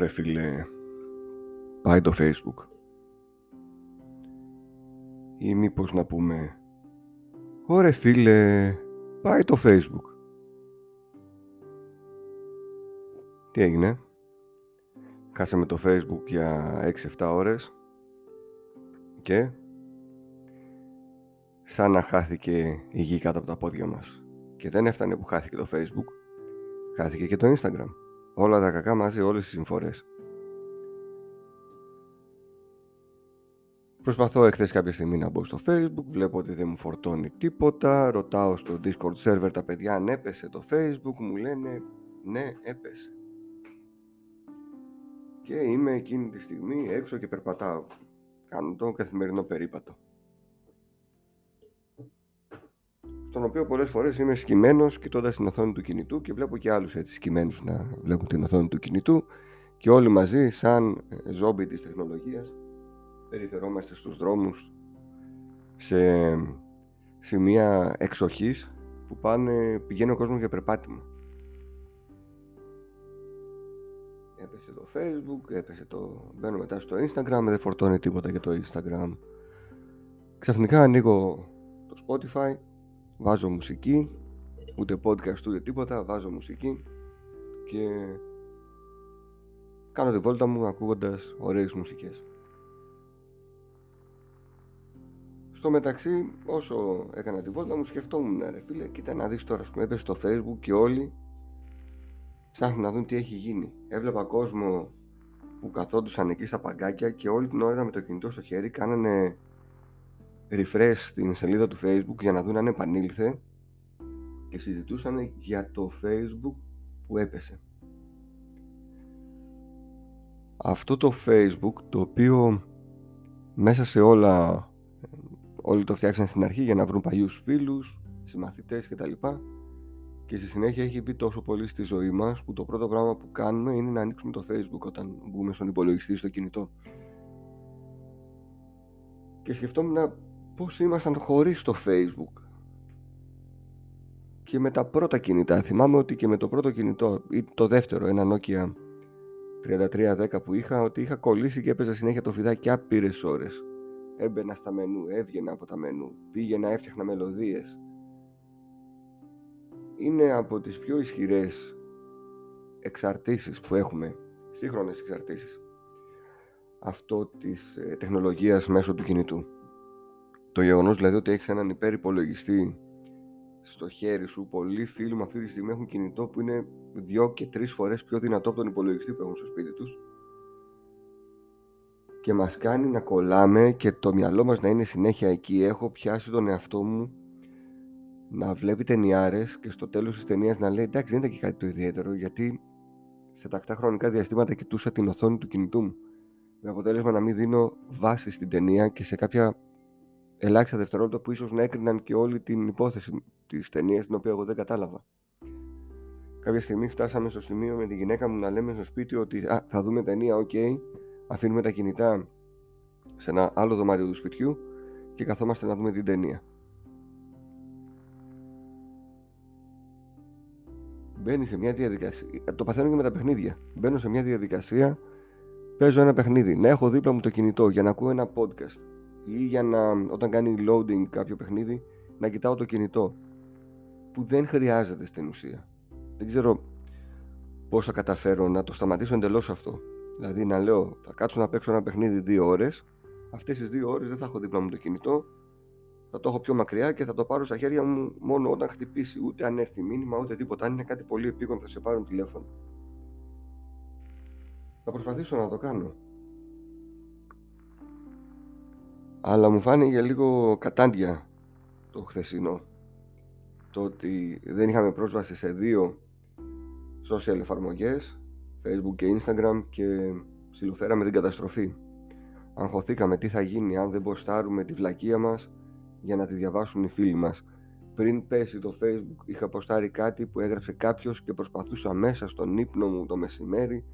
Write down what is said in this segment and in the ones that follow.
Ωραία φίλε, πάει το facebook. Ή μήπως να πούμε Ωραία φίλε, πάει το facebook Τι έγινε. Χάσαμε το facebook για 6-7 ώρες και σαν να χάθηκε η γη κάτω από τα πόδια μας. Και δεν έφτανε που χάθηκε το facebook χάθηκε και το instagram όλα τα κακά μαζί όλες τις συμφορές Προσπαθώ εχθές κάποια στιγμή να μπω στο facebook, βλέπω ότι δεν μου φορτώνει τίποτα, ρωτάω στο discord server τα παιδιά αν έπεσε το facebook, μου λένε ναι έπεσε. Και είμαι εκείνη τη στιγμή έξω και περπατάω. Κάνω το καθημερινό περίπατο. Στον οποίο πολλές φορές είμαι σκυμμένος κοιτώντας την οθόνη του κινητού και βλέπω και άλλους έτσι σκυμμένους να βλέπουν την οθόνη του κινητού και όλοι μαζί σαν ζόμπι της τεχνολογίας περιφερόμαστε στους δρόμους σε σημεία εξοχής που πάνε, πηγαίνει ο κόσμος για περπάτημα. Έπεσε το facebook, έπεσε το... μπαίνω μετά στο instagram, δεν φορτώνει τίποτα για το instagram. Ξαφνικά ανοίγω το spotify, βάζω μουσική, ούτε podcast ούτε τίποτα, βάζω μουσική και κάνω τη βόλτα μου ακούγοντας ωραίες μουσικές. Στο μεταξύ, όσο έκανα τη βόλτα μου, σκεφτόμουν, ρε φίλε, κοίτα να δεις τώρα, πούμε, έπεσε στο facebook και όλοι ψάχνουν να δουν τι έχει γίνει. Έβλεπα κόσμο που καθόντουσαν εκεί στα παγκάκια και όλη την ώρα με το κινητό στο χέρι κάνανε refresh στην σελίδα του facebook για να δουν αν επανήλθε και συζητούσαν για το facebook που έπεσε. Αυτό το facebook το οποίο μέσα σε όλα Όλοι το φτιάξαν στην αρχή για να βρουν παλιούς φίλους, συμμαθητές κτλ. Και στη συνέχεια έχει μπει τόσο πολύ στη ζωή μας που το πρώτο πράγμα που κάνουμε είναι να ανοίξουμε το facebook όταν μπούμε στον υπολογιστή στο κινητό. Και σκεφτόμουν πώς ήμασταν χωρίς το facebook; Και με τα πρώτα κινητά, θυμάμαι ότι και με το πρώτο κινητό ή το δεύτερο, ένα Nokia 3310 που είχα, ότι είχα κολλήσει και έπαιζα συνέχεια το φιδάκι άπειρες ώρες έμπαινα στα μενού, έβγαινα από τα μενού, πήγαινα, έφτιαχνα μελωδίες. Είναι από τις πιο ισχυρές εξαρτήσεις που έχουμε, σύγχρονες εξαρτήσεις, αυτό της ε, τεχνολογίας μέσω του κινητού. Το γεγονός δηλαδή ότι έχεις έναν υπερυπολογιστή στο χέρι σου, πολλοί φίλοι μου αυτή τη στιγμή έχουν κινητό που είναι δυο και τρεις φορές πιο δυνατό από τον υπολογιστή που έχουν στο σπίτι τους και μας κάνει να κολλάμε και το μυαλό μας να είναι συνέχεια εκεί. Έχω πιάσει τον εαυτό μου να βλέπει ταινιάρες και στο τέλος της ταινίας να λέει εντάξει δεν ήταν και κάτι το ιδιαίτερο γιατί σε τακτά χρονικά διαστήματα κοιτούσα την οθόνη του κινητού μου με αποτέλεσμα να μην δίνω βάση στην ταινία και σε κάποια ελάχιστα δευτερόλεπτα που ίσως να έκριναν και όλη την υπόθεση της ταινίας την οποία εγώ δεν κατάλαβα. Κάποια στιγμή φτάσαμε στο σημείο με τη γυναίκα μου να λέμε στο σπίτι ότι α, θα δούμε ταινία, οκ, αφήνουμε τα κινητά σε ένα άλλο δωμάτιο του σπιτιού και καθόμαστε να δούμε την ταινία. Μπαίνει σε μια διαδικασία. Το παθαίνω και με τα παιχνίδια. Μπαίνω σε μια διαδικασία, παίζω ένα παιχνίδι. Να έχω δίπλα μου το κινητό για να ακούω ένα podcast. Ή για να, όταν κάνει loading κάποιο παιχνίδι, να κοιτάω το κινητό. Που δεν χρειάζεται στην ουσία. Δεν ξέρω πώς θα καταφέρω να το σταματήσω εντελώς αυτό. Δηλαδή να λέω, θα κάτσω να παίξω ένα παιχνίδι δύο ώρες. Αυτές τις δύο ώρες δεν θα έχω δίπλα μου το κινητό. Θα το έχω πιο μακριά και θα το πάρω στα χέρια μου μόνο όταν χτυπήσει. Ούτε αν έρθει μήνυμα, ούτε τίποτα. Αν είναι κάτι πολύ επίγον, θα σε πάρουν τηλέφωνο. Θα προσπαθήσω να το κάνω. Αλλά μου φάνηκε λίγο κατάντια το χθεσινό. Το ότι δεν είχαμε πρόσβαση σε δύο social εφαρμογές facebook και instagram και ψιλοφέραμε την καταστροφή. Αγχωθήκαμε τι θα γίνει αν δεν ποστάρουμε τη βλακεία μας για να τη διαβάσουν οι φίλοι μας. Πριν πέσει το facebook είχα ποστάρει κάτι που έγραψε κάποιος και προσπαθούσα μέσα στον ύπνο μου το μεσημέρι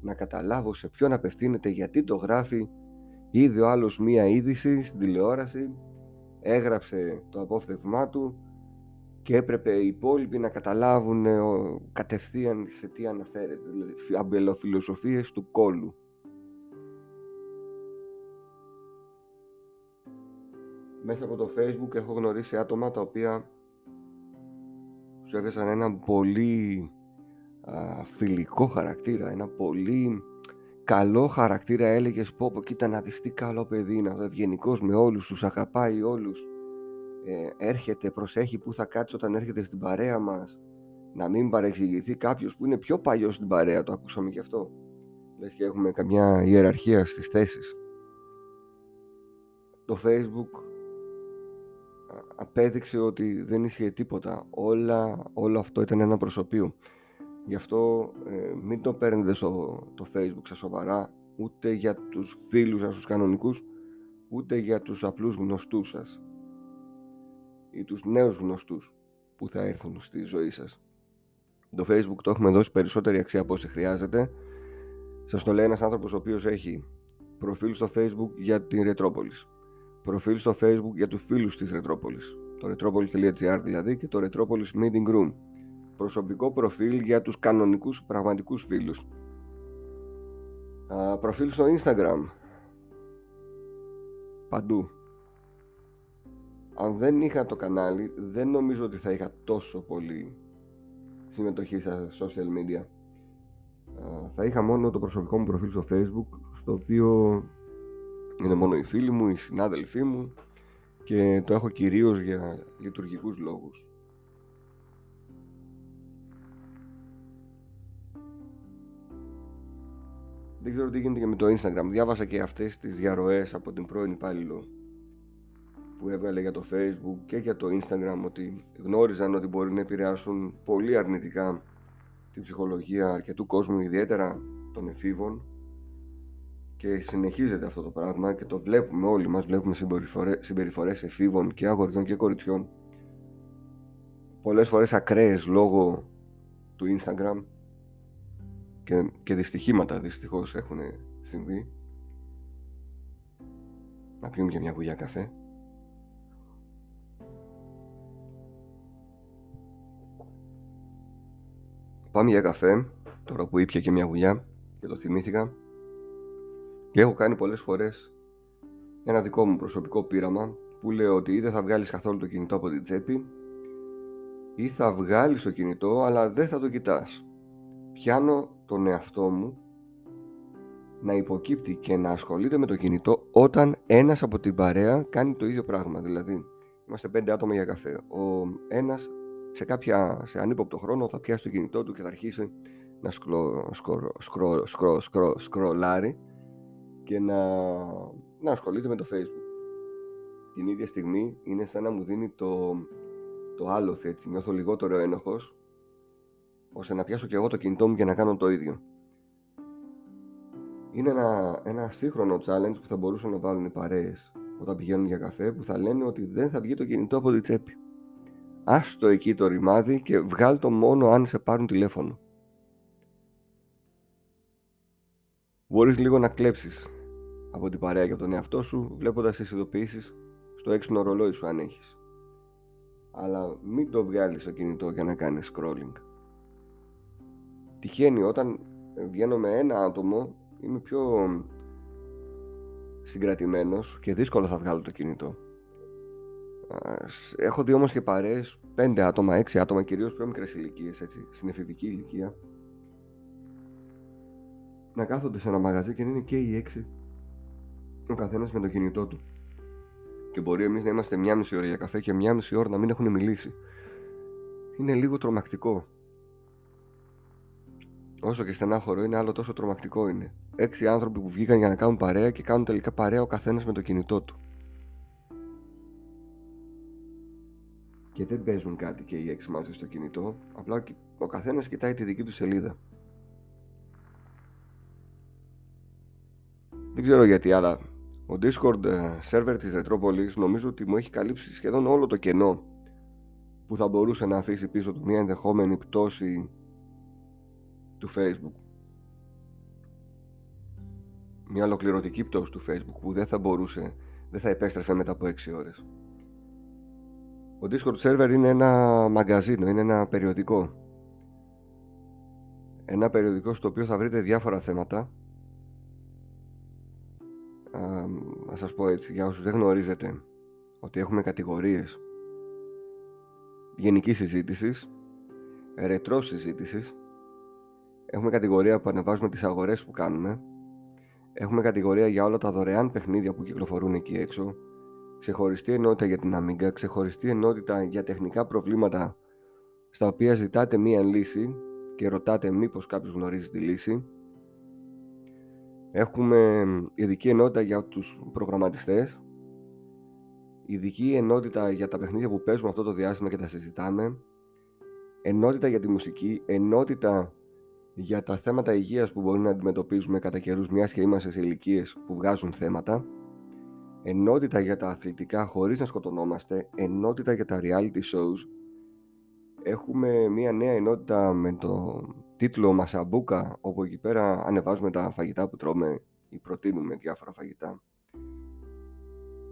να καταλάβω σε ποιον απευθύνεται γιατί το γράφει είδε ο άλλος μία είδηση στην τηλεόραση έγραψε το απόφθεγμά του και έπρεπε οι υπόλοιποι να καταλάβουν ε, κατευθείαν σε τι αναφέρεται, δηλαδή αμπελοφιλοσοφίες του κόλου. Μέσα από το facebook έχω γνωρίσει άτομα τα οποία σου έβεσαν ένα πολύ φιλικό χαρακτήρα, ένα πολύ καλό χαρακτήρα έλεγες πω πω κοίτα να δεις τι καλό παιδί είναι ευγενικός με όλους, τους αγαπάει όλους ε, έρχεται, προσέχει που θα κάτσει όταν έρχεται στην παρέα μας να μην παρεξηγηθεί κάποιος που είναι πιο παλιός στην παρέα, το ακούσαμε και αυτό. Λες και έχουμε καμιά ιεραρχία στις θέσεις. Το facebook απέδειξε ότι δεν ίσχυε τίποτα. Όλα, όλο αυτό ήταν ένα προσωπείο Γι' αυτό ε, μην το παίρνετε στο το facebook σας σοβαρά ούτε για τους φίλους σας τους κανονικούς ούτε για τους απλούς γνωστούς σας ή τους νέους γνωστούς που θα έρθουν στη ζωή σας. Το facebook το έχουμε δώσει περισσότερη αξία από όσοι χρειάζεται. Σας το λέει ένας άνθρωπος ο οποίος έχει προφίλ στο facebook για την Ρετρόπολης, προφίλ στο facebook για τους φίλους της Ρετρόπολης, το retropolis.gr δηλαδή και το Retropolis Meeting Room προσωπικό προφίλ για τους κανονικούς πραγματικούς φίλους. Α, προφίλ στο Instagram. Παντού. Αν δεν είχα το κανάλι δεν νομίζω ότι θα είχα τόσο πολύ συμμετοχή στα social media. Θα είχα μόνο το προσωπικό μου προφίλ στο facebook στο οποίο είναι μόνο οι φίλοι μου, οι συνάδελφοί μου και το έχω κυρίως για λειτουργικούς λόγους Δεν ξέρω τι γίνεται και με το Instagram. Διάβασα και αυτές τις διαρροές από την πρώην υπάλληλο που έβγαλε για το Facebook και για το Instagram ότι γνώριζαν ότι μπορεί να επηρεάσουν πολύ αρνητικά την ψυχολογία αρκετού κόσμου, ιδιαίτερα των εφήβων. Και συνεχίζεται αυτό το πράγμα και το βλέπουμε όλοι μας, βλέπουμε συμπεριφορές εφήβων και αγοριών και κοριτσιών. Πολλές φορές ακραίες λόγω του Instagram και, και δυστυχήματα δυστυχώς έχουν συμβεί. Να πιούμε και μια γουλιά καφέ. Πάμε για καφέ τώρα που ήπια και μια γουλιά και το θυμήθηκα. Και έχω κάνει πολλές φορές ένα δικό μου προσωπικό πείραμα που λέω ότι ή δεν θα βγάλεις καθόλου το κινητό από την τσέπη ή θα βγάλεις το κινητό αλλά δεν θα το κοιτάς πιάνω τον εαυτό μου να υποκύπτει και να ασχολείται με το κινητό όταν ένας από την παρέα κάνει το ίδιο πράγμα. Δηλαδή, είμαστε πέντε άτομα για καφέ. Ο ένας σε, κάποια, σε ανύποπτο χρόνο θα πιάσει το κινητό του και θα αρχίσει να σκρο, σκρο, σκρο, σκρο, σκρο, σκρολάρει και να, να ασχολείται με το facebook. Την ίδια στιγμή είναι σαν να μου δίνει το, το άλλο έτσι, νιώθω λιγότερο ένοχος ώστε να πιάσω και εγώ το κινητό μου και να κάνω το ίδιο. Είναι ένα, ένα σύγχρονο challenge που θα μπορούσαν να βάλουν οι παρέες όταν πηγαίνουν για καφέ που θα λένε ότι δεν θα βγει το κινητό από την τσέπη. Άστο εκεί το ρημάδι και βγάλ το μόνο αν σε πάρουν τηλέφωνο. Μπορείς λίγο να κλέψεις από την παρέα και από τον εαυτό σου βλέποντας τις ειδοποιήσεις στο έξινο ρολόι σου αν έχεις. Αλλά μην το βγάλεις το κινητό για να κάνεις scrolling τυχαίνει όταν βγαίνω με ένα άτομο είμαι πιο συγκρατημένος και δύσκολο θα βγάλω το κινητό. Έχω δει όμως και παρέες, πέντε άτομα, έξι άτομα, κυρίως πιο μικρές ηλικίες, έτσι, στην εφηβική ηλικία, να κάθονται σε ένα μαγαζί και να είναι και οι έξι ο καθένας με το κινητό του. Και μπορεί εμείς να είμαστε μια μισή ώρα για καφέ και μια μισή ώρα να μην έχουν μιλήσει. Είναι λίγο τρομακτικό. Όσο και στενάχωρο είναι, άλλο τόσο τρομακτικό είναι. Έξι άνθρωποι που βγήκαν για να κάνουν παρέα και κάνουν τελικά παρέα ο καθένας με το κινητό του. Και δεν παίζουν κάτι και οι έξι μαζί στο κινητό, απλά ο καθένας κοιτάει τη δική του σελίδα. Δεν ξέρω γιατί, αλλά ο Discord ε, server της Retropolis νομίζω ότι μου έχει καλύψει σχεδόν όλο το κενό που θα μπορούσε να αφήσει πίσω του μια ενδεχόμενη πτώση του Facebook. Μια ολοκληρωτική πτώση του Facebook που δεν θα μπορούσε, δεν θα επέστρεφε μετά από 6 ώρες. Ο Discord server είναι ένα μαγκαζίνο, είναι ένα περιοδικό. Ένα περιοδικό στο οποίο θα βρείτε διάφορα θέματα. Να σας πω έτσι, για όσους δεν γνωρίζετε, ότι έχουμε κατηγορίες γενικής συζήτησης, ρετρός συζήτησης, έχουμε κατηγορία που ανεβάζουμε τις αγορές που κάνουμε, έχουμε κατηγορία για όλα τα δωρεάν παιχνίδια που κυκλοφορούν εκεί έξω, ξεχωριστή ενότητα για την Amiga, ξεχωριστή ενότητα για τεχνικά προβλήματα στα οποία ζητάτε μία λύση και ρωτάτε μήπως κάποιος γνωρίζει τη λύση. Έχουμε ειδική ενότητα για τους προγραμματιστές, ειδική ενότητα για τα παιχνίδια που παίζουμε αυτό το διάστημα και τα συζητάμε, ενότητα για τη μουσική, ενότητα για τα θέματα υγείας που μπορεί να αντιμετωπίζουμε κατά καιρούς μιας και είμαστε σε ηλικίες που βγάζουν θέματα, ενότητα για τα αθλητικά χωρίς να σκοτωνόμαστε, ενότητα για τα reality shows. Έχουμε μια νέα ενότητα με το τίτλο Μασαμπούκα, όπου εκεί πέρα ανεβάζουμε τα φαγητά που τρώμε ή προτείνουμε διάφορα φαγητά.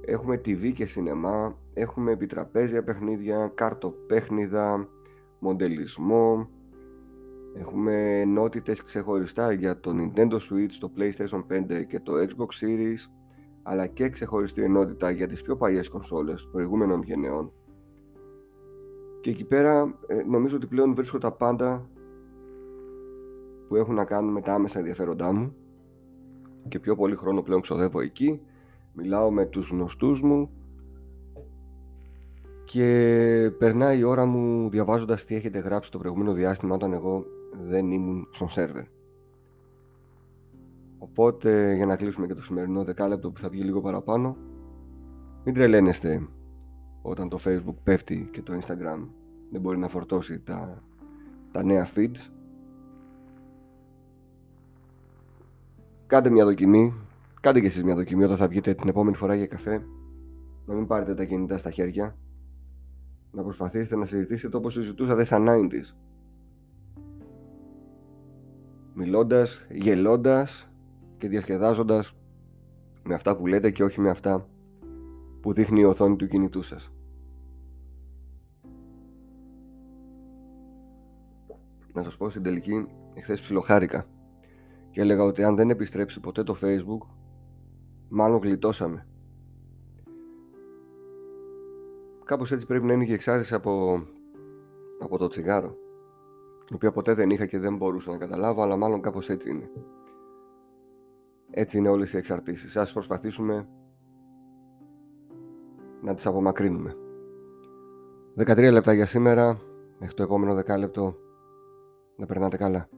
Έχουμε TV και σινεμά, έχουμε επιτραπέζια παιχνίδια, κάρτο-παιχνίδα, μοντελισμό, έχουμε ενότητες ξεχωριστά για το Nintendo Switch, το PlayStation 5 και το Xbox Series, αλλά και ξεχωριστή ενότητα για τις πιο παλιές κονσόλες προηγούμενων γενεών. Και εκεί πέρα ε, νομίζω ότι πλέον βρίσκω τα πάντα που έχουν να κάνουν με τα άμεσα ενδιαφέροντά μου και πιο πολύ χρόνο πλέον ξοδεύω εκεί. Μιλάω με τους γνωστούς μου και περνάει η ώρα μου διαβάζοντας τι έχετε γράψει το προηγούμενο διάστημα όταν εγώ δεν ήμουν στον σερβερ. Οπότε για να κλείσουμε και το σημερινό δεκάλεπτο που θα βγει λίγο παραπάνω μην τρελαίνεστε όταν το facebook πέφτει και το instagram δεν μπορεί να φορτώσει τα, τα νέα feeds. Κάντε μια δοκιμή κάντε και εσείς μια δοκιμή όταν θα βγείτε την επόμενη φορά για καφέ. Να μην πάρετε τα κινητά στα χέρια. Να προσπαθήσετε να συζητήσετε όπως συζητούσατε σαν 90's μιλώντας, γελώντας και διασκεδάζοντας με αυτά που λέτε και όχι με αυτά που δείχνει η οθόνη του κινητού σας. Να σας πω στην τελική, εχθές ψιλοχάρηκα και έλεγα ότι αν δεν επιστρέψει ποτέ το facebook μάλλον γλιτώσαμε. Κάπως έτσι πρέπει να είναι και εξάρτηση από, από το τσιγάρο η οποία ποτέ δεν είχα και δεν μπορούσα να καταλάβω αλλά μάλλον κάπως έτσι είναι. Έτσι είναι όλες οι εξαρτήσεις. Ας προσπαθήσουμε να τις απομακρύνουμε. 13 λεπτά για σήμερα. Μέχρι το επόμενο δεκάλεπτο να περνάτε καλά.